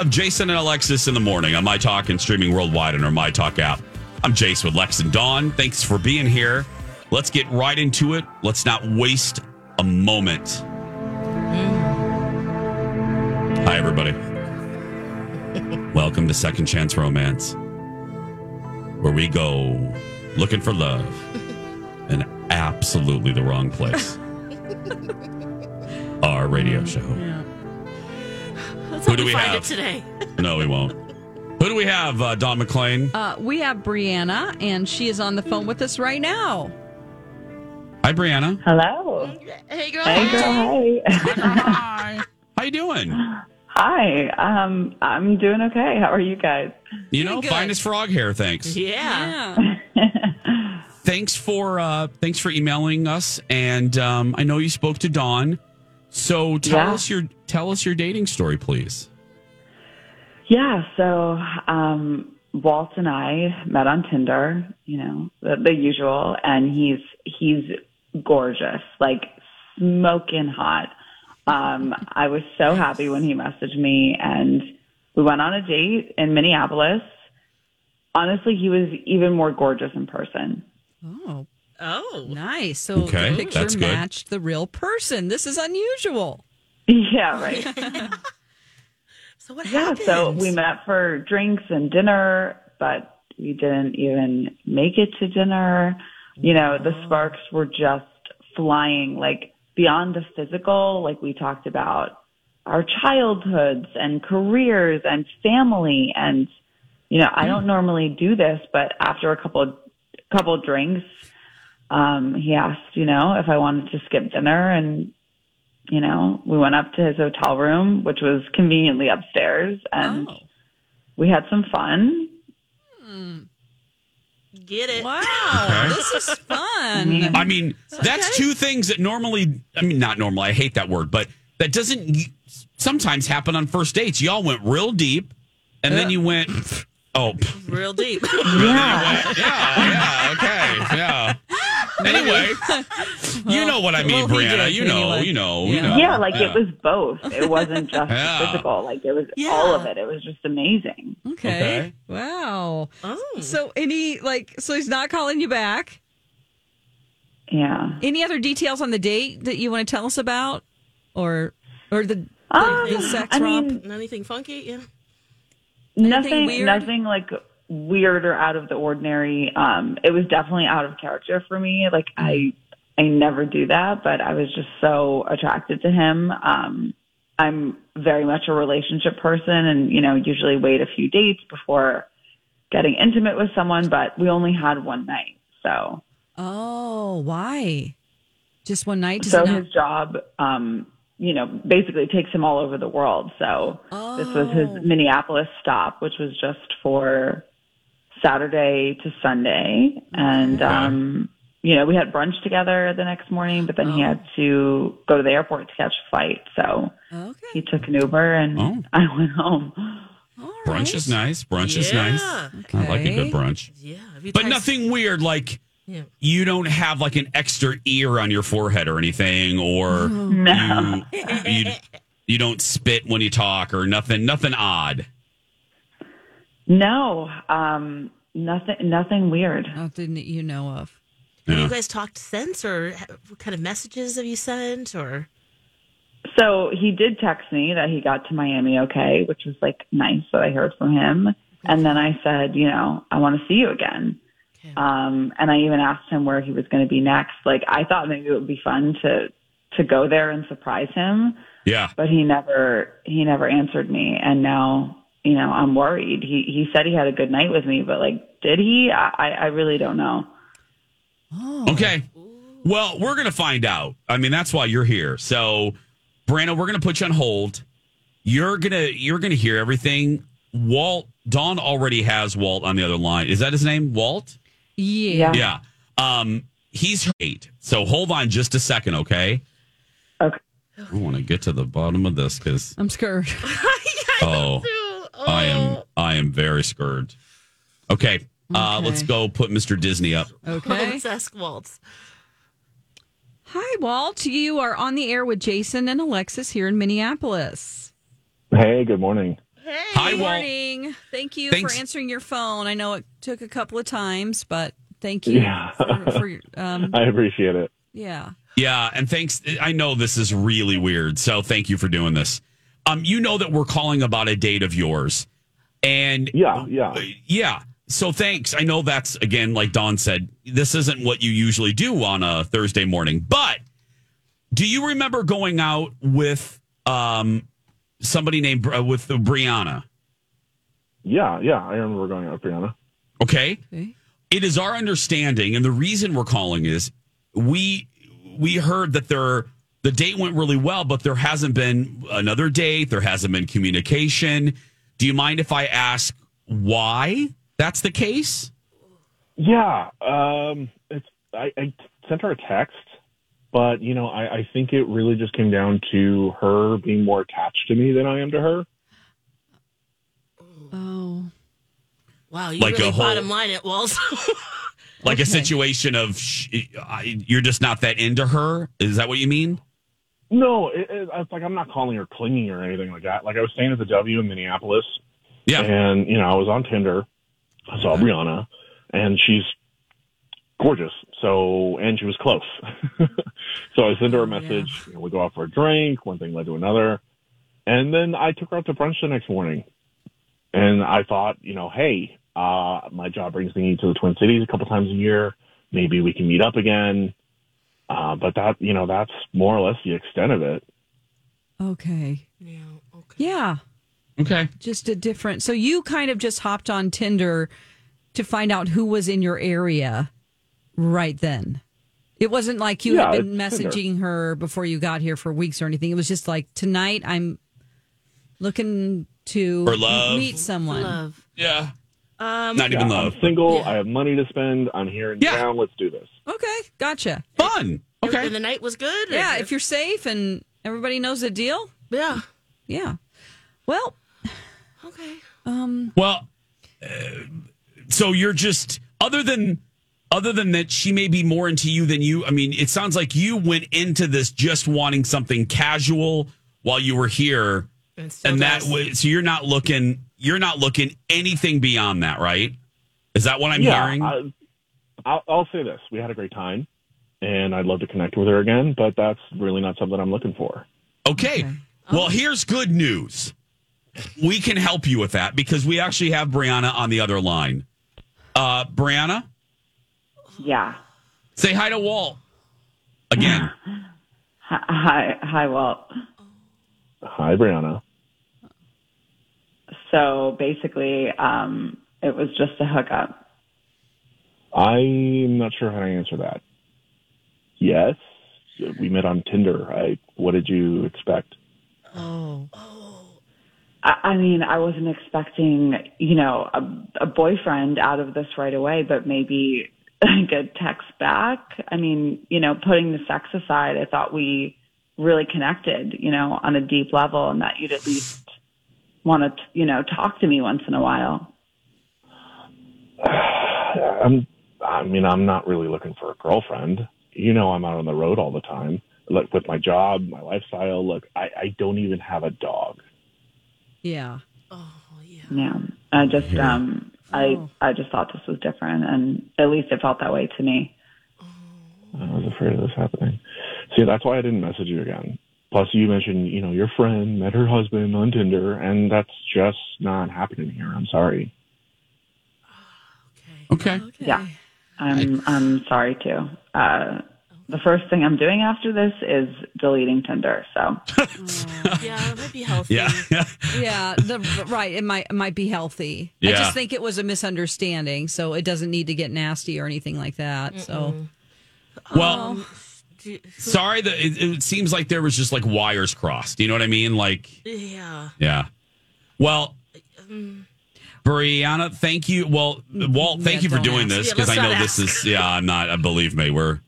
Of Jason and Alexis in the morning on My Talk and streaming worldwide on our My Talk app. I'm Jace with Lex and Dawn. Thanks for being here. Let's get right into it. Let's not waste a moment. Hi, everybody. Welcome to Second Chance Romance, where we go looking for love in absolutely the wrong place. Our radio show. Let's Who hope do we we find have? it today. No, we won't. Who do we have, uh, Dawn McClain? Uh, we have Brianna, and she is on the phone with us right now. Hi, Brianna. Hello. Hey, girl. Hey, girl. Hi. Hi. How you doing? Hi. Um, I'm doing okay. How are you guys? You know, good. finest frog hair. Thanks. Yeah. Thanks for uh, thanks for emailing us, and um, I know you spoke to Dawn. So tell Yeah. us your tell us your dating story, please. Yeah. So, um, Walt and I met on Tinder. You know, the, the usual, and he's he's gorgeous, like smoking hot. Um, I was so happy when he messaged me, and we went on a date in Minneapolis. Honestly, he was even more gorgeous in person. Oh, Oh. nice. So Okay, the picture that's good. matched the real person. This is unusual. Yeah, right. So what Yeah, happened? so we met for drinks and dinner, but we didn't even make it to dinner. You know, the sparks were just flying, like beyond the physical, like we talked about our childhoods and careers and family. And, you know, I hmm. don't normally do this, but after a couple, couple drinks, um, he asked, you know, if I wanted to skip dinner and you know, we went up to his hotel room, which was conveniently upstairs, and Oh. we had some fun. Get it. Wow, Okay. this is fun. I mean, that's two things that normally, I mean, not normally, I hate that word, but that doesn't sometimes happen on first dates. Y'all went real deep, and then you went, oh, Real deep. Yeah, yeah, yeah, okay, yeah. Anyway, you know what I mean, well, Brianna. You know, anyway. you know, you Yeah. know. yeah, like it was both. It wasn't just Yeah. physical; like it was Yeah. all of it. It was just amazing. okay. Okay. Wow. Oh. So any like so he's not calling you back. Yeah. Any other details on the date that you want to tell us about, or or the the, Um, the sex I romp? mean, Anything funky? Yeah. nothing, weird? nothing like weird or out of the ordinary. Um, it was definitely out of character for me. Like I, I never do that, but I was just so attracted to him. Um, I'm very much a relationship person, and you know, usually wait a few dates before getting intimate with someone. But we only had one night, so oh, why? Just one night? So not- his job, um, you know, basically takes him all over the world. So this was his Oh. Minneapolis stop, which was just for Saturday to Sunday. And, um, you know, we had brunch together the next morning, but then he had to go to the airport to catch a flight. So okay. he took an Uber and Oh. I went home. All Brunch right. is nice. Brunch is Yeah. nice. I like a good brunch. Yeah. But tried- nothing weird like Yeah. you don't have like an extra ear on your forehead or anything, or No. you, you you don't spit when you talk or nothing nothing odd. No, um, nothing, nothing weird. Nothing that you know of. Have you guys talked since, or what kind of messages have you sent, or? So he did text me that he got to Miami okay, which was like nice that I heard from him. And then I said, you know, I want to see you again. Okay. Um, and I even asked him where he was going to be next. Like I thought maybe it would be fun to to go there and surprise him, Yeah. but he never he never answered me. And now you know I'm worried. He he said he had a good night with me, but like did he? I I I really don't know. Okay. Well, we're going to find out. I mean, that's why you're here. So, Brando, we're going to put you on hold. You're going to you're going to hear everything. Walt Dawn already has Walt on the other line. Is that his name? Walt? Yeah. Yeah. Yeah. Um he's eight. So hold on just a second, okay? Okay. I want to get to the bottom of this cuz I'm scared. oh, I am I am very scared. Okay. Uh Okay. let's go put Mr. Disney up. Okay. Let's ask Waltz. Hi, Walt. You are on the air with Jason and Alexis here in Minneapolis. Hey, good morning. Hi Good Walt. morning. Thank you Thanks. for answering your phone. I know it took a couple of times, but thank you Yeah. for, for your- um, I appreciate it. yeah. Yeah, and thanks. I know this is really weird, so thank you for doing this. Um, you know that we're calling about a date of yours, and Yeah, yeah. yeah. So thanks. I know that's again, like Dawn said, this isn't what you usually do on a Thursday morning. But do you remember going out with um somebody named uh, with Brianna? Yeah, yeah. I remember going out with Brianna. Okay. Okay. it is our understanding, and the reason we're calling is we we heard that there the date went really well, but there hasn't been another date. There hasn't been communication. Do you mind if I ask why that's the case? Yeah. Um, it's I, I sent her a text, but you know, I, I think it really just came down to her being more attached to me than I am to her. Oh. Wow, you Like a really whole- bottom line it, was. Like a situation of sh- I- you're just not that into her. Is that what you mean? No, it, it, it's like I'm not calling her clingy or anything like that. Like I was staying at the W in Minneapolis, Yeah. and you know, I was on Tinder. I saw Brianna, and she's gorgeous. So, and she was close. so I sent her a message. You know, we go out for a drink. One thing led to another, and then I took her out to brunch the next morning. And I thought, you know, hey, uh, my job brings me to the Twin Cities a couple times a year. Maybe we can meet up again. Uh, but that, you know, that's more or less the extent of it. Okay. yeah, okay. Yeah. Okay. Just a different. So you kind of just hopped on Tinder to find out who was in your area right then. It wasn't like you Yeah, had been it's Tinder. messaging her before you got here for weeks or anything. It was just like tonight I'm looking to love. meet someone. Love. Yeah. Um, Not even Yeah, love. I'm single. Yeah. I have money to spend. I'm here in Yeah. town. Let's do this. Okay, gotcha. Fun. Okay. And the night was good? or- Yeah, if you're safe and everybody knows the deal, Yeah. yeah. Well, Okay. um, Well, uh, so you're just other than other than that she may be more into you than you. I mean, it sounds like you went into this just wanting something casual while you were here, And, still and that does. way, so you're not looking you're not looking anything beyond that, right? Is that what I'm yeah, hearing? I, I'll, I'll say this: we had a great time, and I'd love to connect with her again. But that's really not something I'm looking for. Okay. Well, here's good news. We can help you with that because we actually have Brianna on the other line. Uh, Brianna, Yeah. say hi to Walt again. Hi, hi, hi, Walt. Hi, Brianna. So basically, um, it was just a hookup. I'm not sure how to answer that. Yes, we met on Tinder. I. What did you expect? Oh. I, I mean, I wasn't expecting, you know, a, a boyfriend out of this right away, but maybe like a text back. I mean, you know, putting the sex aside, I thought we really connected, you know, on a deep level and that you'd at least want to, you know, talk to me once in a while. I'm. I mean, I'm not really looking for a girlfriend. You know, I'm out on the road all the time. Like with my job, my lifestyle. Look, I, I don't even have a dog. yeah. Oh, yeah. Yeah. I just, um, I, Oh. I just thought this was different and at least it felt that way to me. I was afraid of this happening. See, that's why I didn't message you again. Plus, you mentioned, you know, your friend met her husband on Tinder, and that's just not happening here. I'm sorry. Okay. okay. Yeah, I'm I'm sorry too. Uh, the first thing I'm doing after this is deleting Tinder. So Yeah, it might be healthy. Yeah. Yeah, the, right. It might it might be healthy. Yeah. I just think it was a misunderstanding, so it doesn't need to get nasty or anything like that. So well, sorry that it, it seems like there was just like wires crossed. You know what I mean? Like, Yeah. yeah. Well, Brianna, thank you. Well, Walt, thank Yeah, you for doing ask. this Yeah, because I know not this is. Yeah, I'm not. uh, Believe me, we're.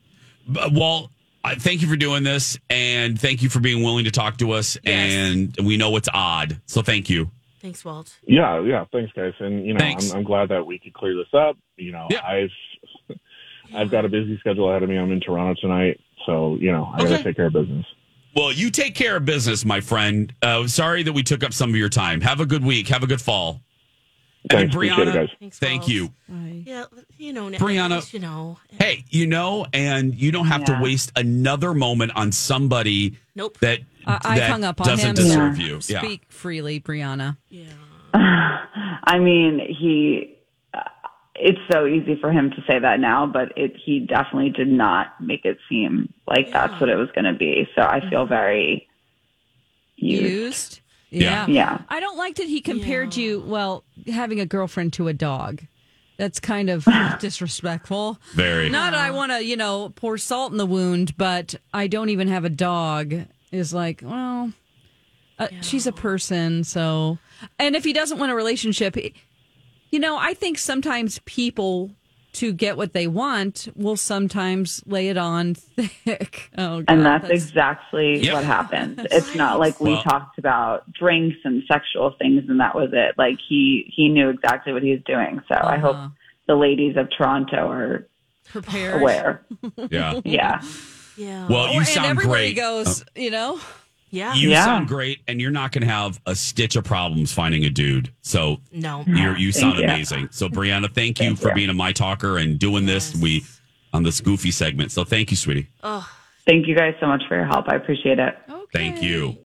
but Walt, I thank you for doing this, and thank you for being willing to talk to us. Yes. And we know it's odd, so thank you. Thanks, Walt. Yeah, yeah. Thanks, guys. And you know, I'm, I'm glad that we could clear this up. You know, Yeah. I've I've got a busy schedule ahead of me. I'm in Toronto tonight, so you know, I got to take care of business. Well, you take care of business, my friend. Uh, sorry that we took up some of your time. Have a good week. Have a good fall. Thanks, and appreciate it, Brianna, guys. Thanks, thank Walt. you. Yeah, you know, Brianna. least You know. Hey, you know, and you don't have Yeah. to waste another moment on somebody Nope. that I, I that hung up on doesn't him. deserve Yeah. you. Yeah. Speak freely, Brianna. Yeah. I mean, he. It's so easy for him to say that now, but it he definitely did not make it seem like that's what it was going to be. So I feel very used. Used. Yeah. Yeah. I don't like that he compared you, well, having a girlfriend to a dog. That's kind of disrespectful. Very. Not that I want to, you know, pour salt in the wound, but I don't even have a dog. Is like, well, uh, she's a person, so. And if he doesn't want a relationship, it- you know, I think sometimes people to get what they want will sometimes lay it on thick. Oh, God, And that's, exactly Yep. what happened. It's not like we Well- talked about drinks and sexual things and that was it. Like he he knew exactly what he was doing. So I hope uh-huh. the ladies of Toronto are prepared. aware. Yeah. Yeah. Yeah. Well, you and sound everywhere great. he goes, oh. you know. Yeah. You Yeah. sound great, and you're not going to have a stitch of problems finding a dude. So no. you're, you sound you. amazing. So Brianna, thank you Thank for you. being a my talker and doing this. We on this goofy segment. So thank you, sweetie. Oh, Thank you guys so much for your help. I appreciate it. Thank you.